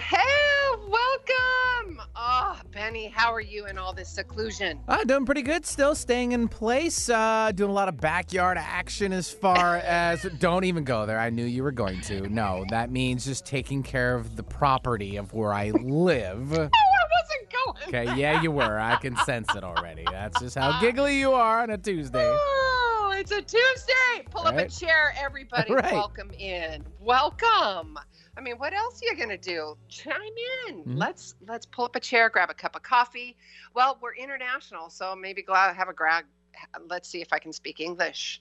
Well, welcome. Oh, Benny, how are you in all this seclusion? Uh, doing pretty good. Still staying in place. Uh, doing a lot of backyard action as far as. Don't even go there. I knew you were going to. No, that means just taking care of the property of where I live. Oh, I wasn't going. Okay, yeah, you were. I can sense it already. That's just how giggly you are on a Tuesday. Oh, it's a Tuesday. Pull up a chair, everybody. Right. Welcome in. Welcome. I mean, what else are you gonna do? Chime in. Mhm. Let's let's pull up a chair, grab a cup of coffee. Well, we're international, so maybe gla- have a grab. Let's see if I can speak English.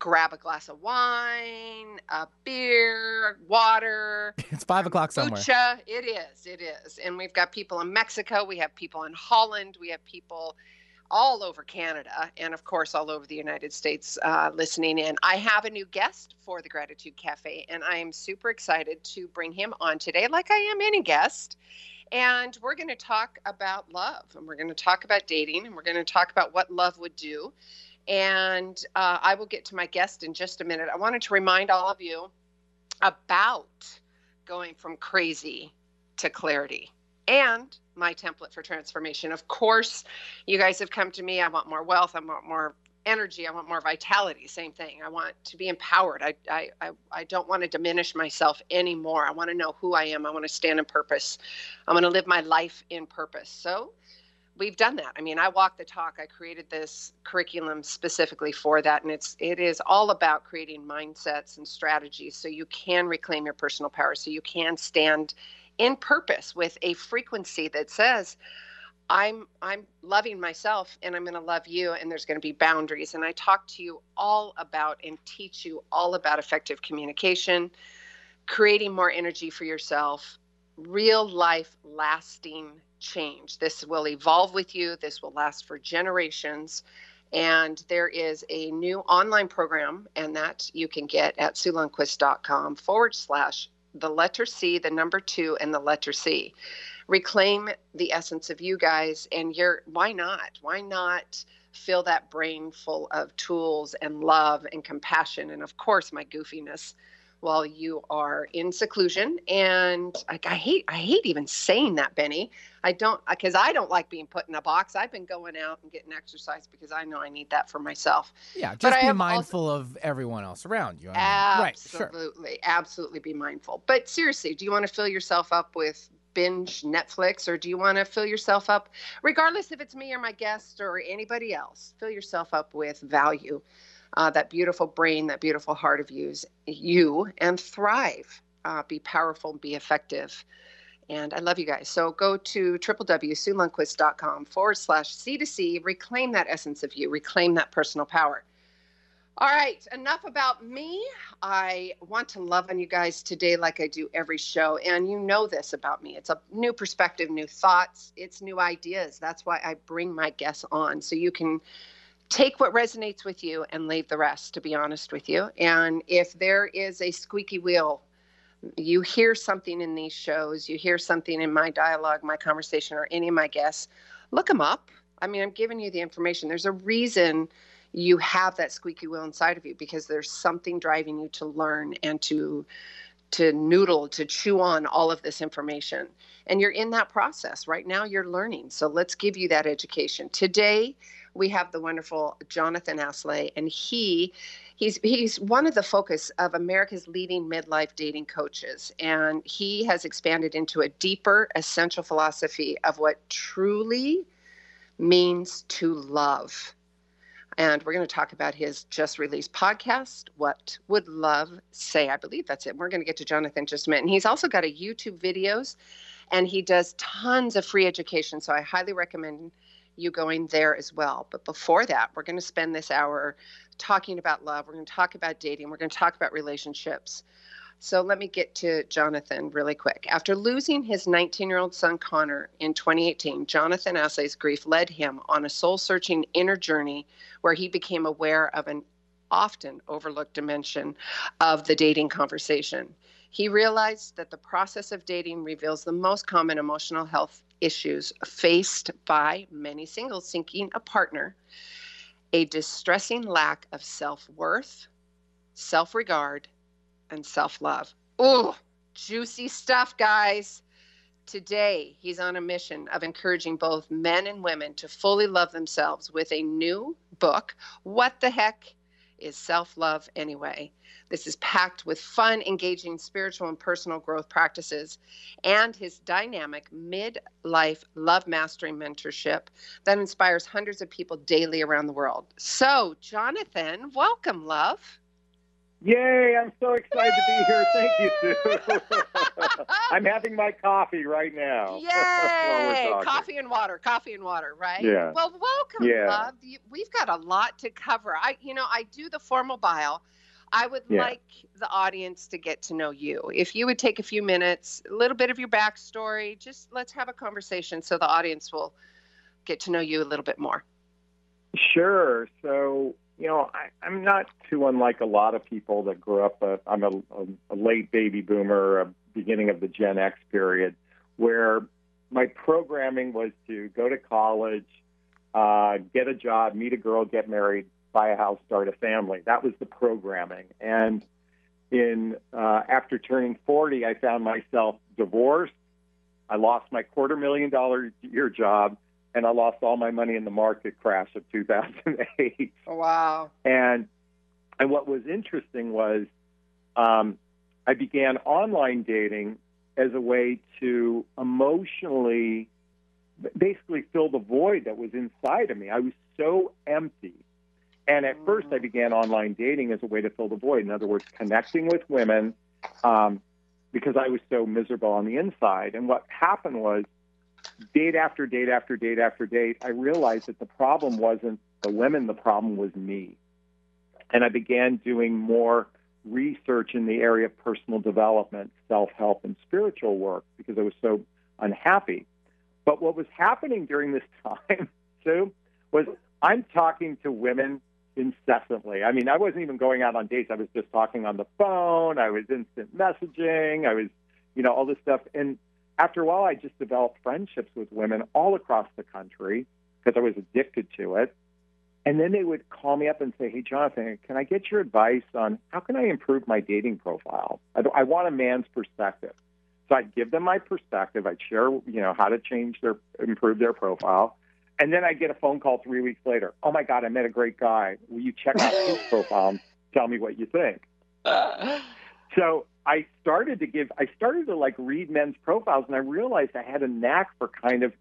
Grab a glass of wine, a beer, water. It's five o'clock somewhere. It is. It is. And we've got people in Mexico. We have people in Holland. We have people all over Canada. And of course, all over the United States uh, listening in. I have a new guest for the Gratitude Cafe, and I am super excited to bring him on today, like I am any guest. And we're going to talk about love, and we're going to talk about dating, and we're going to talk about what love would do. And uh, I will get to my guest in just a minute. I wanted to remind all of you about going from crazy to clarity and my template for transformation. Of course, you guys have come to me. I want more wealth. I want more energy. I want more vitality. Same thing. I want to be empowered. I, I, I, I don't want to diminish myself anymore. I want to know who I am. I want to stand in purpose. I want to live my life in purpose. So, we've done that. I mean, I walk the talk. I created this curriculum specifically for that and it's it is all about creating mindsets and strategies so you can reclaim your personal power so you can stand in purpose with a frequency that says I'm I'm loving myself and I'm going to love you and there's going to be boundaries and I talk to you all about and teach you all about effective communication, creating more energy for yourself, real life lasting change. This will evolve with you. This will last for generations. And there is a new online program, and that you can get at SueLundquist.com forward slash the letter C, the number two, and the letter C. Reclaim the essence of you guys, and you're why not? Why not fill that brain full of tools and love and compassion, and of course, my goofiness while you are in seclusion. And like I hate I hate even saying that Benny. I don't because I don't like being put in a box. I've been going out and getting exercise because I know I need that for myself. Yeah, But just I be mindful of everyone else around you. I mean, right, sure. absolutely absolutely be mindful. But seriously do you want to fill yourself up with binge Netflix or do you want to fill yourself up regardless if it's me or my guest or anybody else fill yourself up with value uh, that beautiful brain, that beautiful heart of yours, you, and thrive. Uh, be powerful, be effective. And I love you guys. So go to www.suelundquist.com forward slash C2C. Reclaim that essence of you, reclaim that personal power. All right, enough about me. I want to love on you guys today like I do every show. And you know this about me. It's a new perspective, new thoughts, it's new ideas. That's why I bring my guests on so you can take what resonates with you and leave the rest, to be honest with you. And if there is a squeaky wheel, you hear something in these shows, you hear something in my dialogue, my conversation, or any of my guests, look them up. I mean, I'm giving you the information. There's a reason you have that squeaky wheel inside of you because there's something driving you to learn and to to noodle to chew on all of this information and you're in that process right now you're learning so let's give you that education today we have the wonderful jonathon aslay and he he's he's one of the focus of america's leading midlife dating coaches and he has expanded into a deeper essential philosophy of what truly means to love and we're going to talk about his just released podcast, What Would Love Say? I believe that's it. We're going to get to Jonathon just a minute. And he's also got a YouTube videos and he does tons of free education. So I highly recommend you going there as well. But before that, we're going to spend this hour talking about love. We're going to talk about dating. We're going to talk about relationships. So let me get to Jonathon really quick. After losing his 19 year old son Connor in 2018, Jonathon Aslay's grief led him on a soul searching inner journey where he became aware of an often overlooked dimension of the dating conversation. He realized that the process of dating reveals the most common emotional health issues faced by many singles seeking a partner a distressing lack of self worth, self regard, and self love. Ooh, juicy stuff, guys. Today, he's on a mission of encouraging both men and women to fully love themselves with a new book, What the Heck is Self Love Anyway? This is packed with fun, engaging spiritual and personal growth practices and his dynamic mid-life love mastery mentorship that inspires hundreds of people daily around the world. So, Jonathon, welcome, love. Yay, I'm so excited to be here. Thank you, Sue. I'm having my coffee right now. Yay! coffee and water, coffee and water, right? Yeah. Well, welcome, yeah. love. We've got a lot to cover. I, you know, I do the formal bio. I would Yeah. like the audience to get to know you. If you would take a few minutes, a little bit of your backstory, just let's have a conversation so the audience will get to know you a little bit more. Sure. So, you know, I, I'm not too unlike a lot of people that grew up. Uh, I'm a, a, a late baby boomer, a beginning of the Gen X period, where my programming was to go to college, uh, get a job, meet a girl, get married, buy a house, start a family. That was the programming. And in uh, after turning 40, I found myself divorced. I lost my quarter million dollar year job and I lost all my money in the market crash of 2008. Wow. And and what was interesting was um, I began online dating as a way to emotionally, basically fill the void that was inside of me. I was so empty. And at first, I began online dating as a way to fill the void. In other words, connecting with women um, because I was so miserable on the inside. And what happened was date after date after date after date, I realized that the problem wasn't the women, the problem was me. And I began doing more research in the area of personal development, self help, and spiritual work because I was so unhappy. But what was happening during this time, Sue, was I'm talking to women incessantly. I mean, I wasn't even going out on dates. I was just talking on the phone. I was instant messaging. I was, you know, all this stuff. And after a while, I just developed friendships with women all across the country because I was addicted to it. And then they would call me up and say, "Hey, Jonathon, can I get your advice on how can I improve my dating profile? I, I want a man's perspective." So I'd give them my perspective. I'd share, you know, how to change their, improve their profile, and then I'd get a phone call three weeks later. Oh my God, I met a great guy. Will you check out his profile and tell me what you think? So I started to give, I started to like read men's profiles, and I realized I had a knack for kind of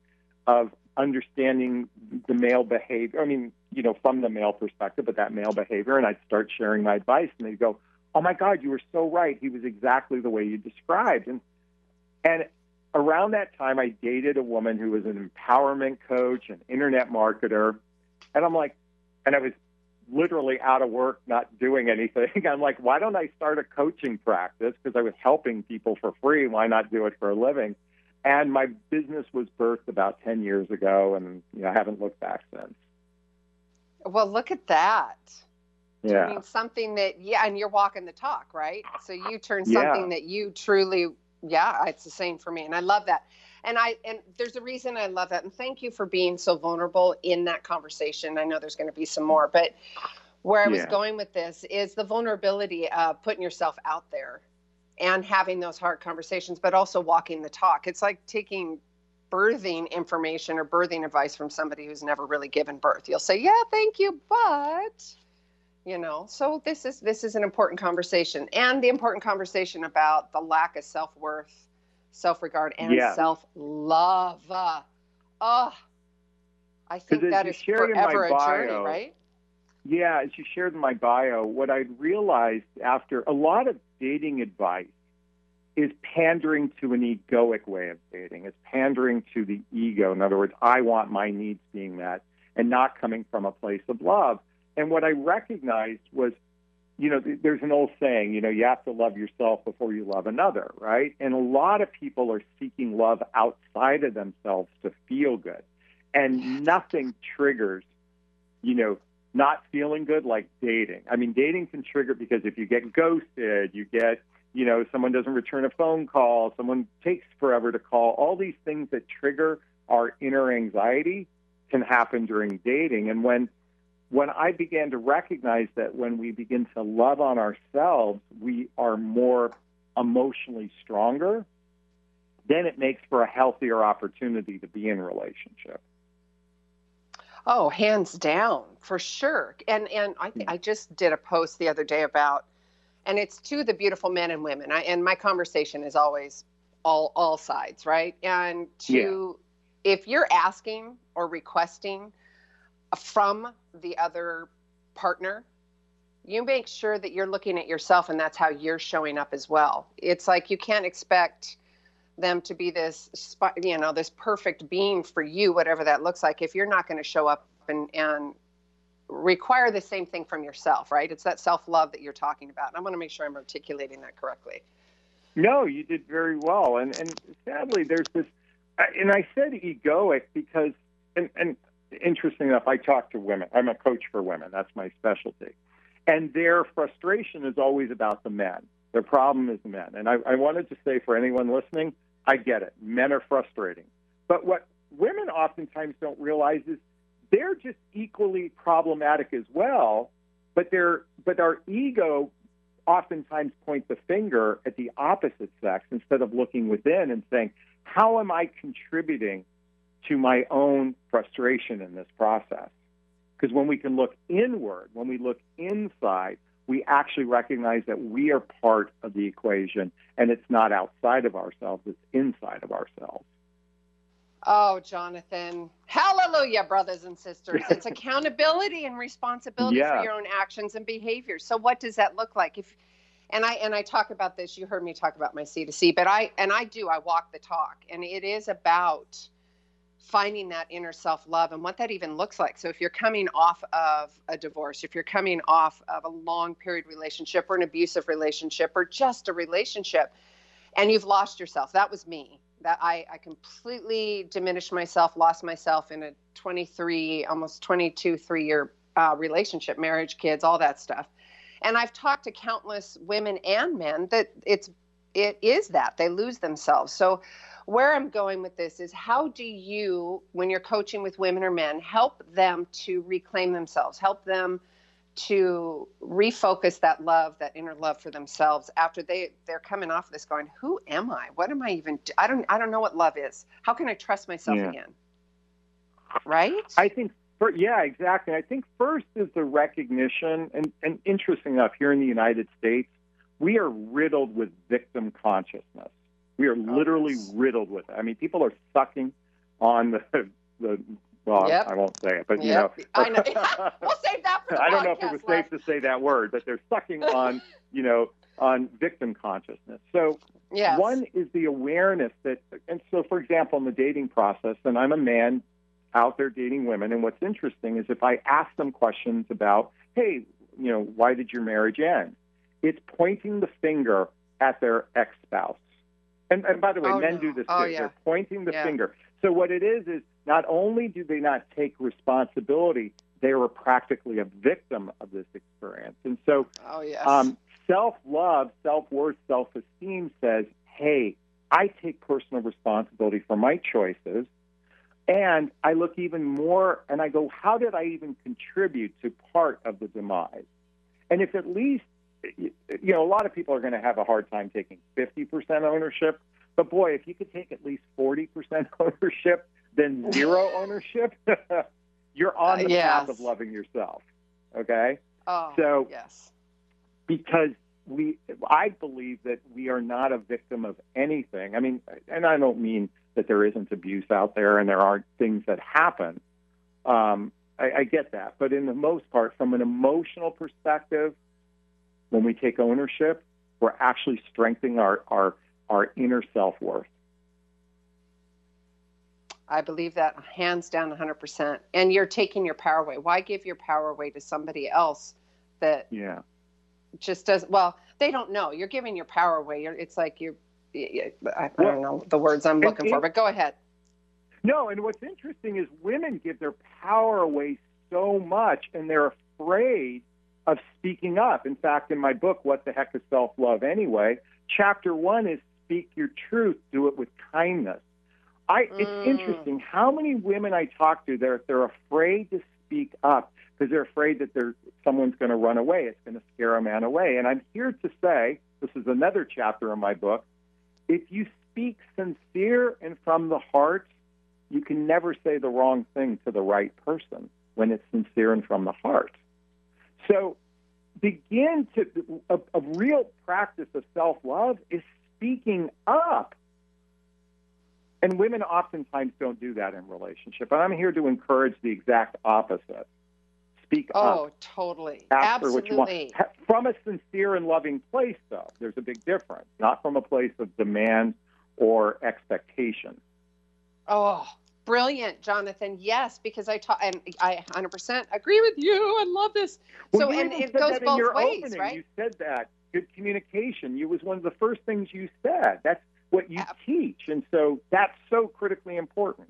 of understanding the male behavior. I mean, you know, from the male perspective, but that male behavior, and I'd start sharing my advice, and they'd go, "Oh my God, you were so right. He was exactly the way you described." And and around that time, I dated a woman who was an empowerment coach, an internet marketer, and I'm like, and I was literally out of work, not doing anything. I'm like, why don't I start a coaching practice? Because I was helping people for free. Why not do it for a living? And my business was birthed about 10 years ago, and you know, I haven't looked back since. Well, look at that. Yeah. something that, yeah, and you're walking the talk, right? So you turn Yeah. something that you truly, yeah, it's the same for me. And I love that. And I, and there's a reason I love that. And thank you for being so vulnerable in that conversation. I know there's going to be some more, but where I was Yeah. going with this is the vulnerability of putting yourself out there and having those hard conversations, but also walking the talk. It's like taking birthing information or birthing advice from somebody who's never really given birth. You'll say, "Yeah, thank you, but you know." So this is this is an important conversation and the important conversation about the lack of self-worth, self-regard and Yeah. self-love. Uh, oh, I think that is that you is shared in my forever a journey, right? Yeah, as you shared in my bio, what I'd realized after a lot of dating advice is pandering to an egoic way of dating. It's pandering to the ego. In other words, I want my needs being met and not coming from a place of love. And what I recognized was, you know, there's an old saying, you know, you have to love yourself before you love another, right? And a lot of people are seeking love outside of themselves to feel good. And nothing triggers, you know, not feeling good like dating. I mean, dating can trigger because if you get ghosted, you get, you know, someone doesn't return a phone call, someone takes forever to call, all these things that trigger our inner anxiety can happen during dating. And when when I began to recognize that when we begin to love on ourselves, we are more emotionally stronger, then it makes for a healthier opportunity to be in relationship. Oh, hands down, for sure. And and I hmm. I just did a post the other day about, and it's to the beautiful men and women. I, and my conversation is always all all sides, right? And to yeah. if you're asking or requesting from the other partner, you make sure that you're looking at yourself, and that's how you're showing up as well. It's like you can't expect them to be this you know this perfect being for you whatever that looks like if you're not going to show up and and require the same thing from yourself right? It's that self-love that you're talking about. And i want to make sure i'm articulating that correctly. No you did very well. And and sadly there's this and i said egoic because and and interesting enough i talk to women. I'm a coach for women. That's my specialty. And their frustration is always about the men. Their problem is the men. And I, I wanted to say for anyone listening I get it. Men are frustrating. But what women oftentimes don't realize is they're just equally problematic as well, but they're but our ego oftentimes points the finger at the opposite sex instead of looking within and saying, How am I contributing to my own frustration in this process? Because when we can look inward, when we look inside, we actually recognize that we are part of the equation and it's not outside of ourselves, it's inside of ourselves. Oh, Jonathon. Hallelujah, brothers and sisters. It's accountability and responsibility yeah. for your own actions and behaviors. So what does that look like? If and I and I talk about this, you heard me talk about my C to C, but I and I do, I walk the talk. And it is about finding that inner self love and what that even looks like. So, if you're coming off of a divorce, if you're coming off of a long period relationship or an abusive relationship or just a relationship, and you've lost yourself, that was me. That I, I completely diminished myself, lost myself in a 23, almost 22, three year uh, relationship, marriage, kids, all that stuff. And I've talked to countless women and men that it's it is that they lose themselves. So where I'm going with this is how do you, when you're coaching with women or men, help them to reclaim themselves, help them to refocus that love, that inner love for themselves after they they're coming off this going, who am I? What am I even? Do? I don't I don't know what love is. How can I trust myself yeah. again? Right? I think yeah, exactly. I think first is the recognition, and, and interesting enough, here in the United States, we are riddled with victim consciousness. We are oh, literally riddled with it. I mean, people are sucking on the the. Well, yep. I won't say it, but you know. I know. we'll save that for I don't know if it was safe to say that word, but they're sucking on, you know, on victim consciousness. So yes. one is the awareness that, and so for example, in the dating process, and I'm a man out there dating women, and what's interesting is if I ask them questions about, hey, you know, why did your marriage end? It's pointing the finger at their ex-spouse and, and by the way, oh, men no. do this oh, too. Yeah. They're pointing the yeah. finger. So what it is is not only do they not take responsibility, they were practically a victim of this experience. And so, oh, yes. um, self-love, self-worth, self-esteem says, "Hey, I take personal responsibility for my choices." And I look even more and I go, how did I even contribute to part of the demise? And if at least you know, a lot of people are going to have a hard time taking 50% ownership. But boy, if you could take at least 40% ownership, then zero ownership, you're on the uh, yes. path of loving yourself. Okay? Oh, so, yes. Because we, I believe that we are not a victim of anything. I mean, and I don't mean that there isn't abuse out there and there aren't things that happen. Um, I, I get that. But in the most part, from an emotional perspective, when we take ownership, we're actually strengthening our, our our inner self worth. I believe that hands down 100%. And you're taking your power away. Why give your power away to somebody else that yeah. just does well, they don't know. You're giving your power away. You're, it's like you're I, I don't know the words I'm looking for, but go ahead. No, and what's interesting is women give their power away so much and they're afraid of speaking up. In fact, in my book, What the Heck is Self Love Anyway? Chapter one is Speak Your Truth, Do It with Kindness. I, it's mm. interesting how many women I talk to, they're, they're afraid to speak up because they're afraid that they're, someone's going to run away. It's going to scare a man away. And I'm here to say this is another chapter in my book. If you speak sincere and from the heart, you can never say the wrong thing to the right person when it's sincere and from the heart. So begin to a, a real practice of self-love is speaking up. And women oftentimes don't do that in relationship. And I'm here to encourage the exact opposite. Speak oh, up. Oh, totally. Absolutely. From a sincere and loving place, though. There's a big difference. Not from a place of demand or expectation. Oh, brilliant, Jonathon. Yes, because I taught, and I 100% agree with you. I love this. Well, so, and it goes both ways, opening. right? You said that good communication. You was one of the first things you said. That's what you teach, and so that's so critically important.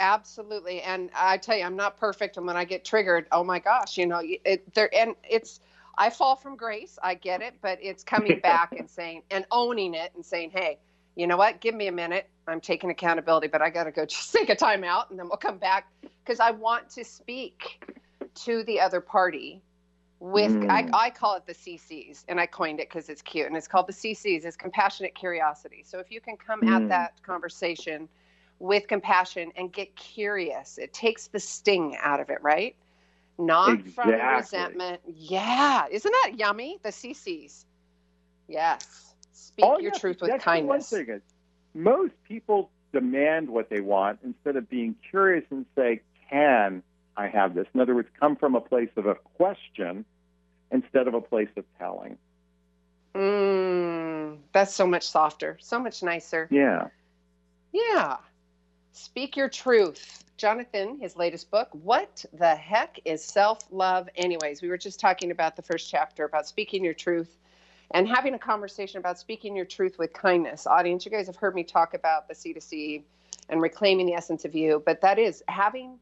Absolutely, and I tell you, I'm not perfect, and when I get triggered, oh my gosh, you know, it there, and it's. I fall from grace. I get it, but it's coming back and saying and owning it and saying, "Hey, you know what? Give me a minute. I'm taking accountability, but I got to go just take a time out and then we'll come back because I want to speak to the other party with mm. I, I, call it the CCs and I coined it because it's cute and it's called the CCs it's compassionate curiosity. So if you can come mm. at that conversation with compassion and get curious, it takes the sting out of it, right? Not exactly. from resentment. Yeah, isn't that yummy? The CCs. Yes. Speak All your you truth with kindness. One thing is, most people demand what they want instead of being curious and say, "Can I have this?" In other words, come from a place of a question instead of a place of telling. Mm, that's so much softer, so much nicer. Yeah. Yeah. Speak your truth. Jonathon, his latest book, What the Heck is Self Love, Anyways? We were just talking about the first chapter about speaking your truth and having a conversation about speaking your truth with kindness. Audience, you guys have heard me talk about the C2C and reclaiming the essence of you, but that is having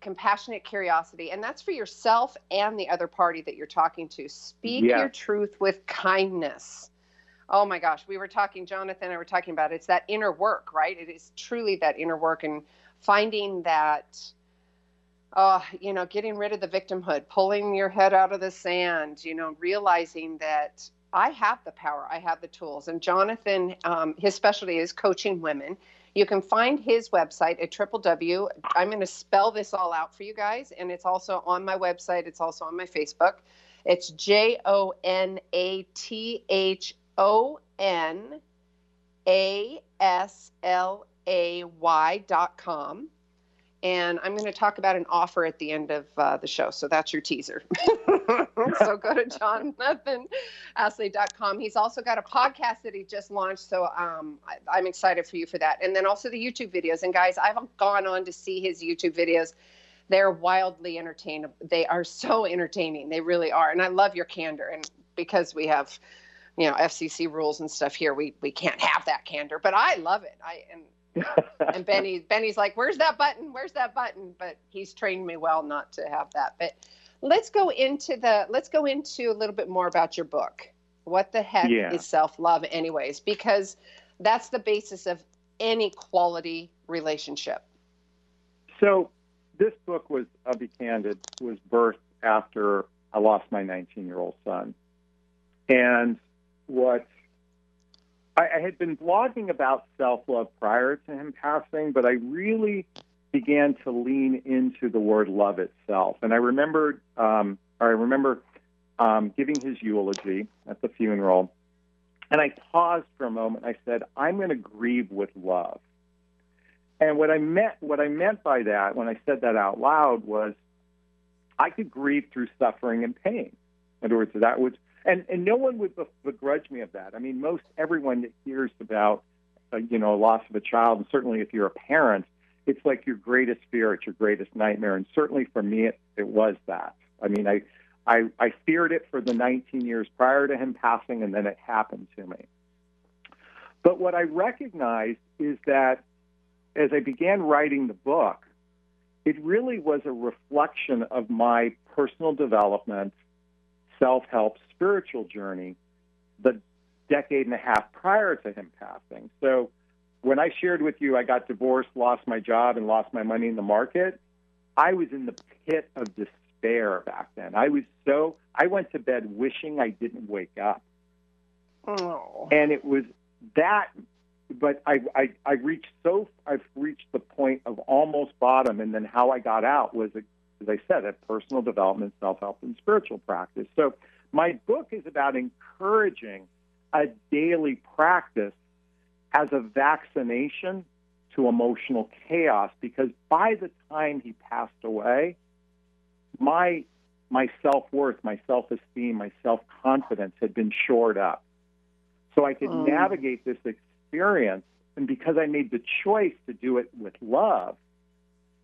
compassionate curiosity, and that's for yourself and the other party that you're talking to. Speak yes. your truth with kindness. Oh my gosh, we were talking, Jonathon and I were talking about it. it's that inner work, right? It is truly that inner work and finding that uh, you know, getting rid of the victimhood, pulling your head out of the sand, you know, realizing that I have the power, I have the tools. And Jonathon, um, his specialty is coaching women. You can find his website at triple W. I'm going to spell this all out for you guys, and it's also on my website. It's also on my Facebook. It's J O N A T H O N A S L A Y dot com and I'm going to talk about an offer at the end of uh, the show. So that's your teaser. so go to jonathonaslay.com. He's also got a podcast that he just launched. So um, I, am excited for you for that. And then also the YouTube videos. And guys, I've gone on to see his YouTube videos. They're wildly entertaining. They are so entertaining. They really are. And I love your candor. And because we have, you know, FCC rules and stuff here, we, we can't have that candor. But I love it. I and and Benny Benny's like, "Where's that button? Where's that button?" But he's trained me well not to have that. But let's go into the let's go into a little bit more about your book. What the heck yeah. is self-love anyways? Because that's the basis of any quality relationship. So this book was, I'll be candid, was birthed after I lost my 19-year-old son. And what I, I had been blogging about self love prior to him passing, but I really began to lean into the word love itself. And I remembered, um, I remember um, giving his eulogy at the funeral, and I paused for a moment. I said, "I'm going to grieve with love." And what I meant, what I meant by that, when I said that out loud, was I could grieve through suffering and pain. In other words, that was, and, and no one would begrudge me of that. I mean, most everyone that hears about, uh, you know, loss of a child, and certainly if you're a parent, it's like your greatest fear, it's your greatest nightmare. And certainly for me, it, it was that. I mean, I, I, I feared it for the 19 years prior to him passing, and then it happened to me. But what I recognized is that as I began writing the book, it really was a reflection of my personal development, self help, spiritual journey the decade and a half prior to him passing. So when I shared with you I got divorced, lost my job, and lost my money in the market, I was in the pit of despair back then. I was so, I went to bed wishing I didn't wake up. Oh. And it was that but I, I, I reached so I've reached the point of almost bottom, and then how I got out was, as I said, a personal development, self help, and spiritual practice. So my book is about encouraging a daily practice as a vaccination to emotional chaos. Because by the time he passed away, my my self worth, my self esteem, my self confidence had been shored up. So I could Mm. navigate this experience. And because I made the choice to do it with love,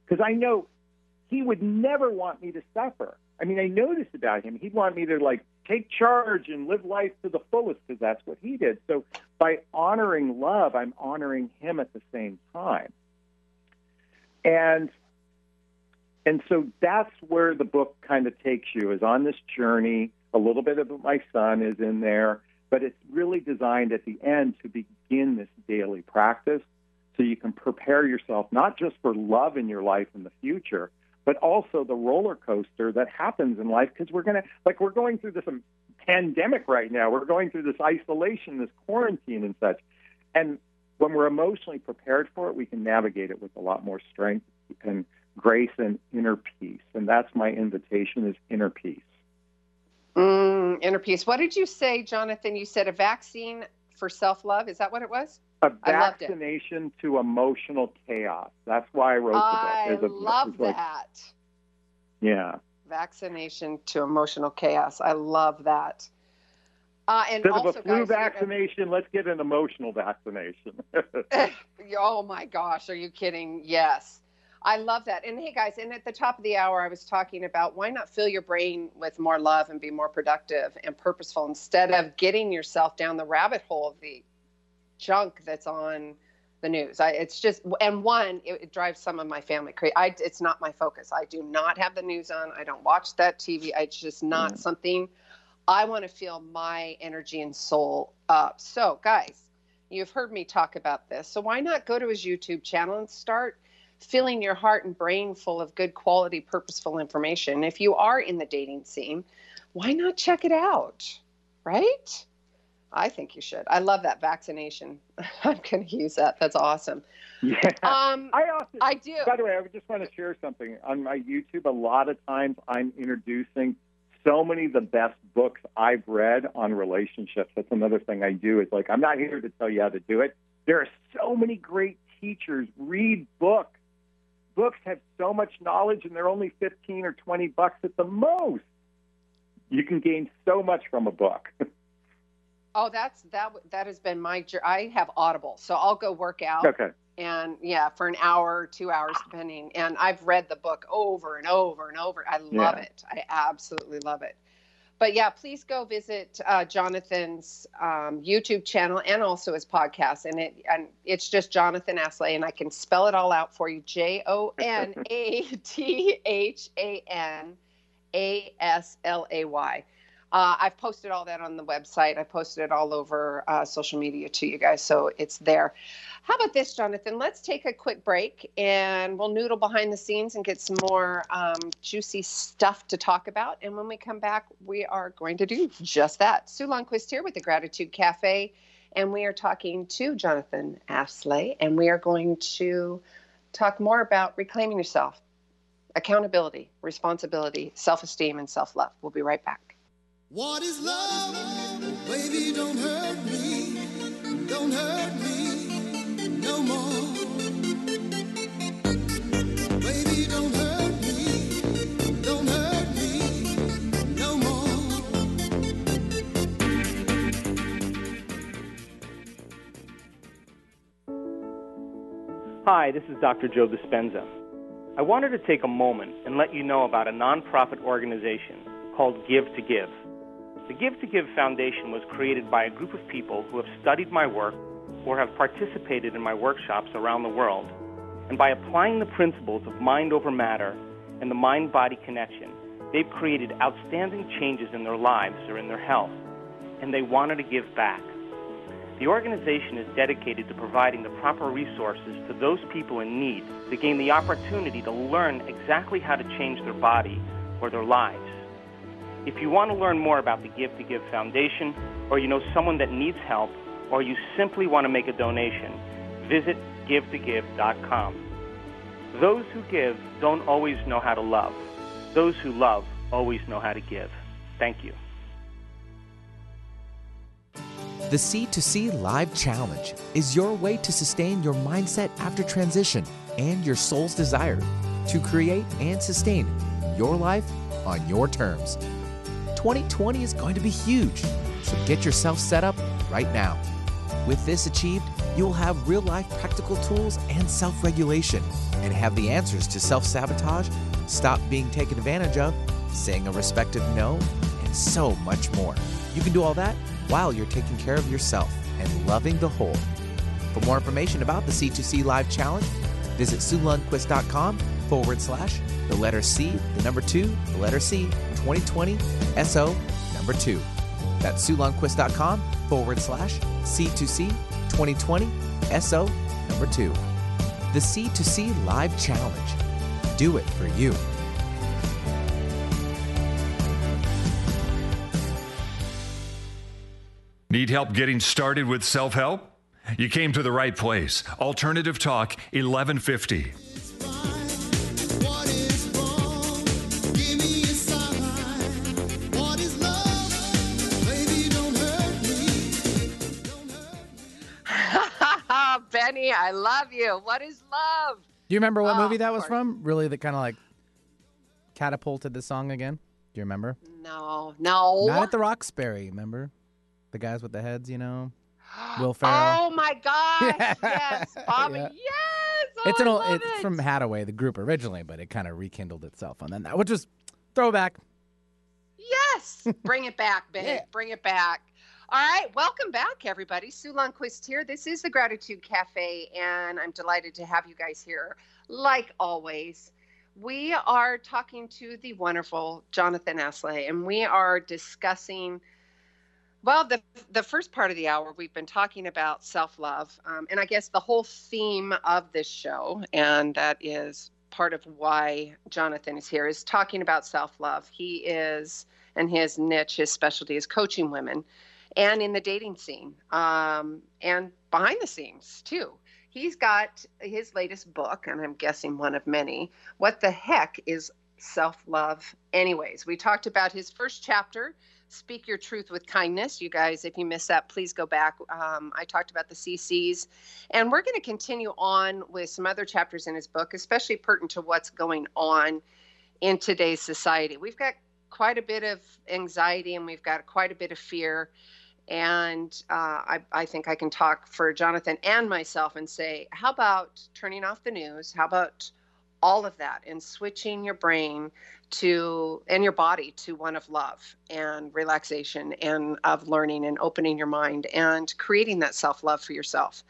because I know he would never want me to suffer. I mean, I this about him. He'd want me to like take charge and live life to the fullest because that's what he did. So by honoring love, I'm honoring him at the same time. And and so that's where the book kind of takes you is on this journey. A little bit of my son is in there, but it's really designed at the end to begin this daily practice so you can prepare yourself not just for love in your life in the future, but also the roller coaster that happens in life because we're going to, like, we're going through this um, pandemic right now. We're going through this isolation, this quarantine and such. And when we're emotionally prepared for it, we can navigate it with a lot more strength and grace and inner peace. And that's my invitation is inner peace. Mm, inner peace. What did you say, Jonathon? You said a vaccine for self love. Is that what it was? A I vaccination to emotional chaos. That's why I wrote the book. There's a- love like- that. yeah. Vaccination to emotional chaos. I love that. Uh, and Instead also, of a flu guys, vaccination, let's get an emotional vaccination. oh my gosh, are you kidding? Yes. I love that. And hey, guys, and at the top of the hour, I was talking about why not fill your brain with more love and be more productive and purposeful instead of getting yourself down the rabbit hole of the junk that's on the news. I, it's just, and one, it, it drives some of my family crazy. I, it's not my focus. I do not have the news on. I don't watch that TV. It's just not Mm. something I want to feel my energy and soul up. So, guys, you've heard me talk about this. So, why not go to his YouTube channel and start filling your heart and brain full of good quality, purposeful information? If you are in the dating scene, why not check it out? Right? I think you should. I love that vaccination. I'm going to use that. That's awesome. yeah. Um, I also, I do. by the way, I would just want to share something. On my YouTube, a lot of times I'm introducing so many of the best books I've read on relationships. That's another thing I do. Is like I'm not here to tell you how to do it. There are so many great teachers. Read books. Books have so much knowledge, and they're only 15 or 20 bucks at the most. You can gain so much from a book. Oh, that's that. That has been my. I have Audible, so I'll go work out. okay. and yeah for an hour two hours depending and i've read the book over and over and over i love Yeah. it i absolutely love it but yeah please go visit uh, jonathon's um, youtube channel and also his podcast and it and it's just jonathon aslay and i can spell it all out for you j-o-n-a-t-h-a-n-a-s-l-a-y uh, I've posted all that on the website. I posted it all over uh, social media to you guys, so it's there. How about this, Jonathon? Let's take a quick break and we'll noodle behind the scenes and get some more um, juicy stuff to talk about. And when we come back, we are going to do just that. Sue Lundquist here with the Gratitude Cafe, and we are talking to Jonathon Aslay, and we are going to talk more about reclaiming yourself, accountability, responsibility, self esteem, and self love. We'll be right back. What is love? Baby, don't hurt me. Don't hurt me no more. Baby, don't hurt me. Don't hurt me no more. Hi, this is Dr. Joe Dispenza. I wanted to take a moment and let you know about a nonprofit organization called Give to Give. The Give to Give Foundation was created by a group of people who have studied my work or have participated in my workshops around the world. And by applying the principles of mind over matter and the mind body connection, they've created outstanding changes in their lives or in their health. And they wanted to give back. The organization is dedicated to providing the proper resources to those people in need to gain the opportunity to learn exactly how to change their body or their lives. If you want to learn more about the Give to Give Foundation, or you know someone that needs help, or you simply want to make a donation, visit givetogive.com. Those who give don't always know how to love. Those who love always know how to give. Thank you. The C2C Live Challenge is your way to sustain your mindset after transition and your soul's desire to create and sustain your life on your terms. 2020 is going to be huge, so get yourself set up right now. With this achieved, you will have real life practical tools and self regulation, and have the answers to self sabotage, stop being taken advantage of, saying a respective no, and so much more. You can do all that while you're taking care of yourself and loving the whole. For more information about the C2C Live Challenge, visit SueLundquist.com forward slash the letter C, the number two, the letter C, 2020 SO number two. That's SueLundquist.com forward slash C2C 2020 SO number two. The C2C Live Challenge. Do it for you. Need help getting started with self help? You came to the right place. Alternative Talk 1150. I love you. What is love? Do you remember what Oh, movie that was from? Really, that kind of like catapulted the song again. Do you remember? No, no. Not at the Roxbury. Remember, the guys with the heads. You know, Will Ferrell. Oh my gosh! Yeah. Yes, Bobby. Yeah. Yes. Oh, it's an I old. It's it. from Haddaway, the group originally, but it kind of rekindled itself on then that, which was throwback. Yes. Bring it back, babe. Yeah. Bring it back. All right. Welcome back, everybody. Sue Lundquist here. This is the Gratitude Cafe, and I'm delighted to have you guys here. Like always, we are talking to the wonderful Jonathon Aslay, and we are discussing. Well, the the first part of the hour, we've been talking about self love, um, and I guess the whole theme of this show, and that is part of why Jonathon is here, is talking about self love. He is, and his niche, his specialty is coaching women, and in the dating scene, um, and behind the scenes too. He's got his latest book, and I'm guessing one of many. What the heck is self love, anyways? We talked about his first chapter Speak Your Truth with Kindness. You guys, if you missed that, please go back. Um, I talked about the CCs. And we're going to continue on with some other chapters in his book, especially pertinent to what's going on in today's society. We've got quite a bit of anxiety and we've got quite a bit of fear. And uh, I, I think I can talk for Jonathan and myself and say, how about turning off the news? How about all of that and switching your brain to and your body to one of love and relaxation and of learning and opening your mind and creating that self-love for yourself?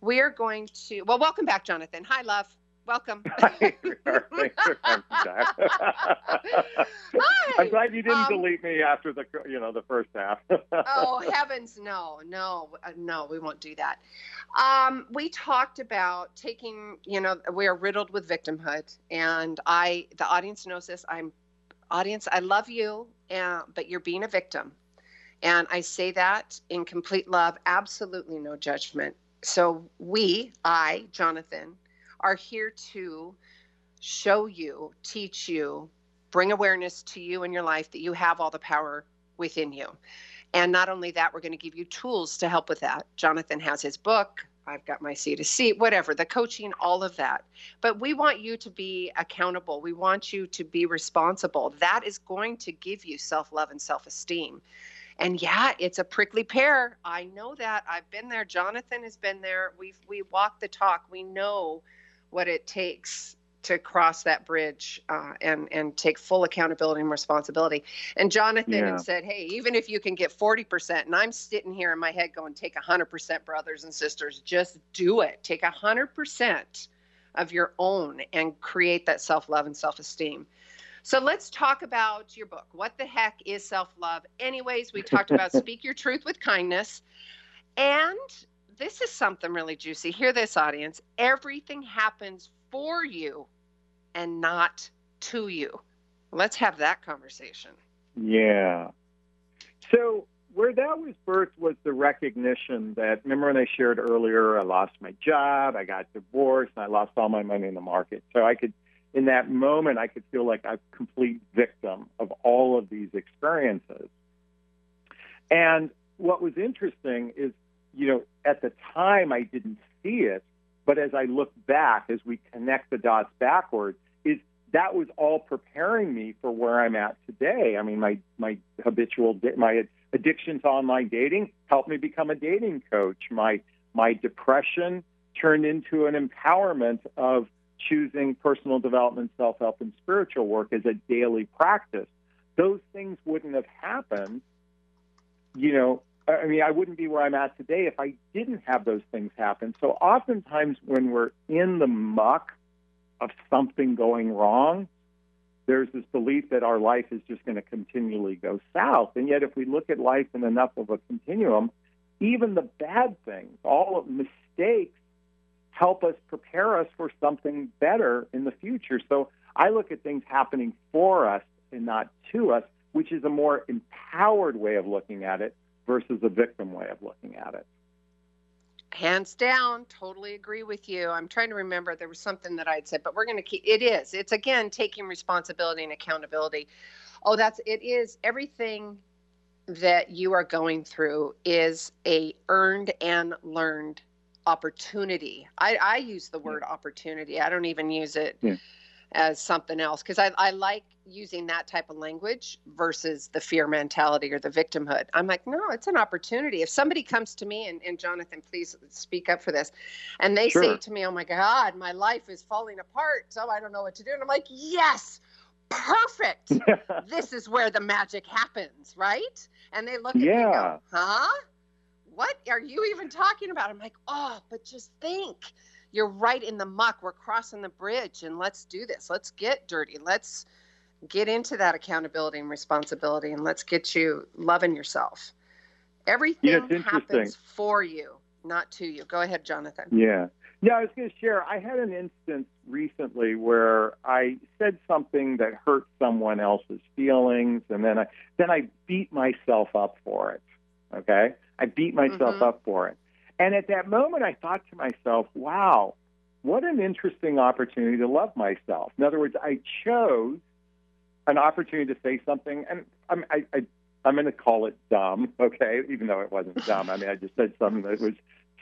We are going to well welcome back jonathon. Hi love welcome. I'm glad you didn't Um, delete me after the you know the first half. oh heavens no no uh, no we won't do that. Um, we talked about taking you know we are riddled with victimhood and i the audience knows this. I'm audience i love you uh, but you're being a victim. And i say that in complete love absolutely no judgment. So we i jonathon are here to show you teach you bring awareness to you in your life that you have all the power within you and not only that, we're going to give you tools to help with that. Jonathon has his book. I've got my C to C, whatever, the coaching, all of that. But we want you to be accountable. We want you to be responsible. That is going to give you self love and self esteem. And yeah, it's a prickly pear. I know that. I've been there. Jonathon has been there. We've we walked the talk. We know what it takes to cross that bridge uh, and and take full accountability and responsibility. And Jonathon Yeah. had said, "Hey, even if you can get forty percent," and I'm sitting here in my head going, "Take hundred percent, brothers and sisters. Just do it. Take hundred percent of your own and create that self love and self esteem." So let's talk about your book. What the heck is self love? Anyways, we talked about speak your truth with kindness. And this is something really juicy. Hear this, audience. Everything happens for you and not to you. Let's have that conversation. Yeah. So where that was birthed was the recognition that remember when I shared earlier, I lost my job, I got divorced, and I lost all my money in the market. So I could in that moment I could feel like a complete victim of all of these experiences. And what was interesting is, you know, at the time I didn't see it, but as I look back, as we connect the dots backwards, is that was all preparing me for where I'm at today. I mean, my my habitual my addiction to online dating helped me become a dating coach. My my depression turned into an empowerment of choosing personal development, self help, and spiritual work as a daily practice. Those things wouldn't have happened, you know. I mean, I wouldn't be where I'm at today if I didn't have those things happen. So, oftentimes, when we're in the muck of something going wrong, there's this belief that our life is just going to continually go south. And yet, if we look at life in enough of a continuum, even the bad things, all of mistakes, help us prepare us for something better in the future. So I look at things happening for us and not to us, which is a more empowered way of looking at it versus a victim way of looking at it. Hands down, totally agree with you. I'm trying to remember there was something that I'd said, but we're going to keep it is. It's again taking responsibility and accountability. Oh, that's it is everything that you are going through is a earned and learned opportunity. I, I use the word opportunity. I don't even use it Yeah. As something else because I, I like using that type of language versus the fear mentality or the victimhood. I'm like, no, it's an opportunity. If somebody comes to me, and, and Jonathon, please speak up for this, and they say to me, oh my God, my life is falling apart, so I don't know what to do. And I'm like, yes, perfect. this is where the magic happens, right? And they look at me and Yeah. go, huh? What are you even talking about? I'm like, oh, but just think. You're right in the muck. We're crossing the bridge, and let's do this. Let's get dirty. Let's get into that accountability and responsibility, and let's get you loving yourself. Everything interesting. happens for you, not to you. Go ahead, Jonathon. Yeah. Yeah, I was going to share. I had an instance recently where I said something that hurt someone else's feelings, and then I then I beat myself up for it. Okay, I beat myself Mhm. up for it, and at that moment, I thought to myself, "Wow, what an interesting opportunity to love myself." In other words, I chose an opportunity to say something, and I'm I, I I'm going to call it dumb, okay? Even though it wasn't dumb. I mean, I just said something that was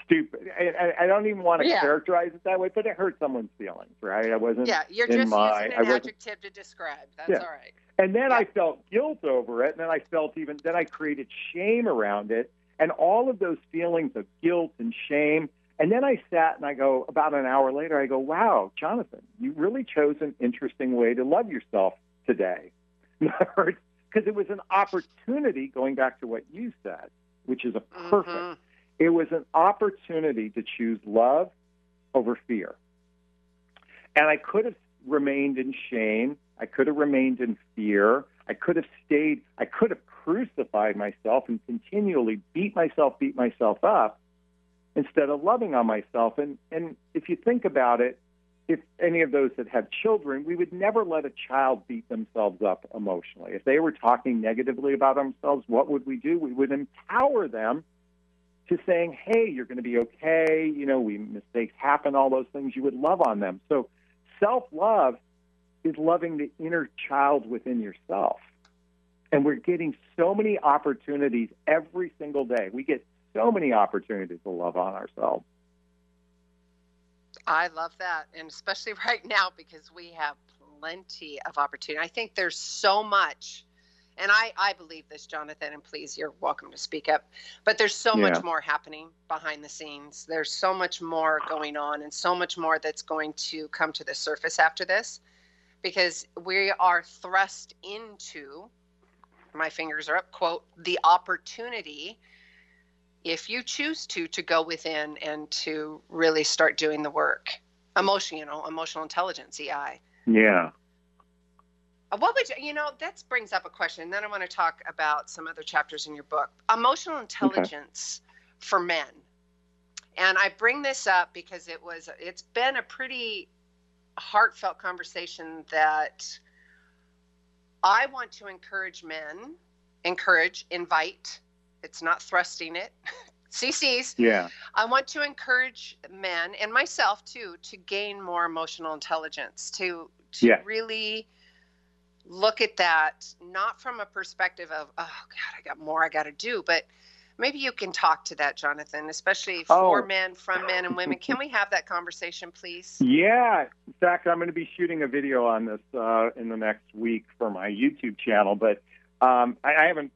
stupid. I, I, don't even want to Yeah. characterize it that way, but it hurt someone's feelings, right? I wasn't. Yeah, you're just my- using an adjective to describe. That's Yeah. all right. And then Yeah. I felt guilt over it, and then I felt even then I created shame around it, and all of those feelings of guilt and shame. And then I sat and I go about an hour later, I go, "Wow, Jonathon, you really chose an interesting way to love yourself today." In other words, because it was an opportunity. Going back to what you said, which is a perfect. Mhm. It was an opportunity to choose love over fear. And I could have remained in shame. I could have remained in fear. I could have stayed, I could have crucified myself and continually beat myself, beat myself up instead of loving on myself. And, and if you think about it, if any of those that have children, we would never let a child beat themselves up emotionally. If they were talking negatively about themselves, what would we do? We would empower them to saying, "Hey, you're going to be okay. You know, we mistakes happen. All those things. You would love on them." So, self-love is loving the inner child within yourself, and we're getting so many opportunities every single day. We get so many opportunities to love on ourselves. I love that. And especially right now because we have plenty of opportunity. I think there's so much and I, I believe this, Jonathon, and please, you're welcome to speak up. But there's so Yeah. much more happening behind the scenes. There's so much more going on, and so much more that's going to come to the surface after this, because we are thrust into, my fingers are up, quote, the opportunity, if you choose to, to go within and to really start doing the work. Emotional, you know, emotional intelligence, EI. Yeah. Uh, What would you, you know? That brings up a question. Then I want to talk about some other chapters in your book. Emotional intelligence for men, and I bring this up because it was it's been a pretty heartfelt conversation that I want to encourage men, encourage, invite. It's not thrusting it. CC's. Yeah. I want to encourage men and myself too to gain more emotional intelligence, to to Yeah. really look at that not from a perspective of oh god, I got more I got to do, but maybe you can talk to that, Jonathon, especially for Oh. men, from men and women. Can we have that conversation, please? Yeah. In fact, I'm going to be shooting a video on this uh, in the next week for my YouTube channel, but um, I, I haven't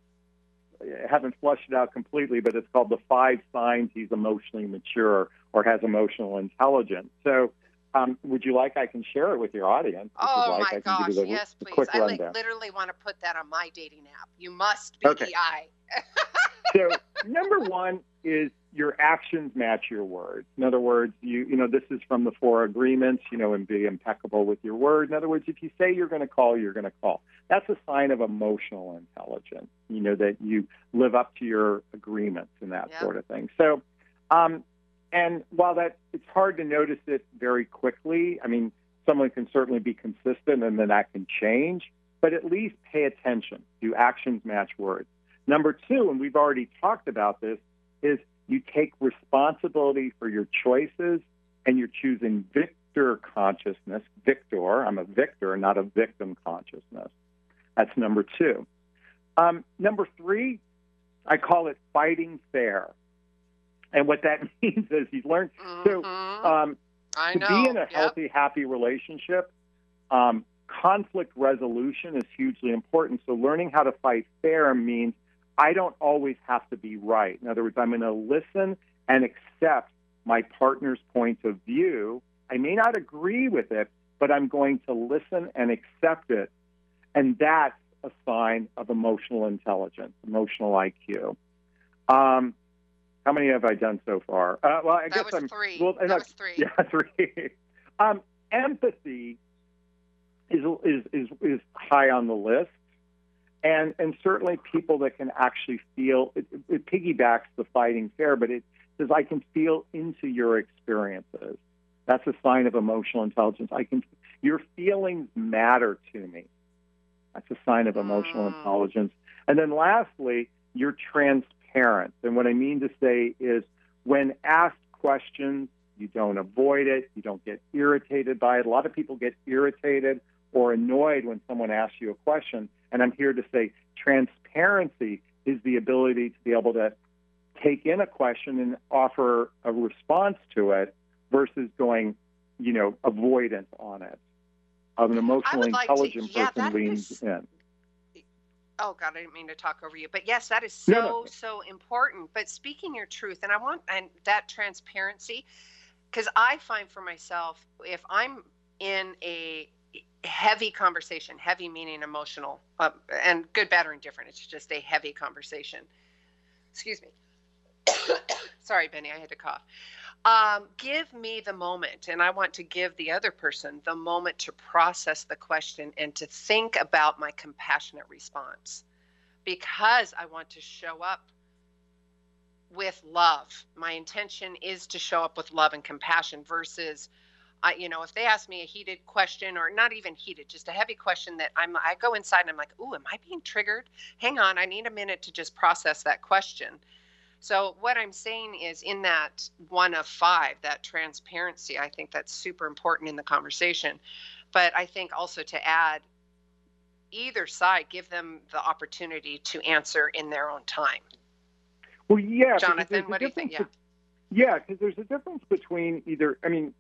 I haven't flushed it out completely. But it's called the five signs he's emotionally mature or has emotional intelligence. So, um, would you like I can share it with your audience? Oh like. my I gosh, the, yes, please. quick I like, literally want to put that on my dating app. You must be Okay. EI. so number one is your actions match your words. In other words, you you know this is from the four agreements. You know, and be impeccable with your word. In other words, if you say you're going to call, you're going to call. That's a sign of emotional intelligence. You know that you live up to your agreements and that Yeah. sort of thing. So, um, and while that it's hard to notice it very quickly. I mean, someone can certainly be consistent, and then that can change. But at least pay attention. Do actions match words? Number two, and we've already talked about this, is you take responsibility for your choices and you're choosing victor consciousness. Victor, I'm a victor, not a victim consciousness. That's number two. Um, number three, I call it fighting fair. And what that means is you've learned So, Mhm. um, I to know. be in a Yep. healthy, happy relationship, um, conflict resolution is hugely important. So, learning how to fight fair means I don't always have to be right. In other words, I'm going to listen and accept my partner's point of view. I may not agree with it, but I'm going to listen and accept it. And that's a sign of emotional intelligence, emotional IQ. Um, how many have I done so far? Uh, well, I That guess was I'm three. well, that I- was three. yeah, three. Um, empathy is, is is is high on the list, and and certainly people that can actually feel it, it piggybacks the fighting fair, but it says I can feel into your experiences. That's a sign of emotional intelligence. I can your feelings matter to me. That's a sign of emotional Mm. intelligence. And then lastly, you're transparent. And what I mean to say is when asked questions, you don't avoid it, you don't get irritated by it. A lot of people get irritated or annoyed when someone asks you a question. And I'm here to say transparency is the ability to be able to take in a question and offer a response to it versus going, you know, avoidant on it. Of an emotionally would like to- intelligent yeah, person leans is- in. Oh God, I didn't mean to talk over you, but yes, that is so No, no. so important. But speaking your truth, and I want and that transparency, because I find for myself, if I'm in a heavy conversation, heavy meaning emotional, uh, and good, bad, or indifferent, it's just a heavy conversation. Excuse me. Sorry, Benny, I had to cough. Um, give me the moment, and I want to give the other person the moment to process the question and to think about my compassionate response because I want to show up with love. My intention is to show up with love and compassion versus. I, you know, if they ask me a heated question or not even heated, just a heavy question that I'm, I go inside and I'm like, "Ooh, am I being triggered? Hang on, I need a minute to just process that question." So what I'm saying is in that one of five, that transparency, I think that's super important in the conversation. But I think also to add either side, give them the opportunity to answer in their own time. Well, yeah. Jonathon, what do you think? Yeah, because there's a difference between either. I mean,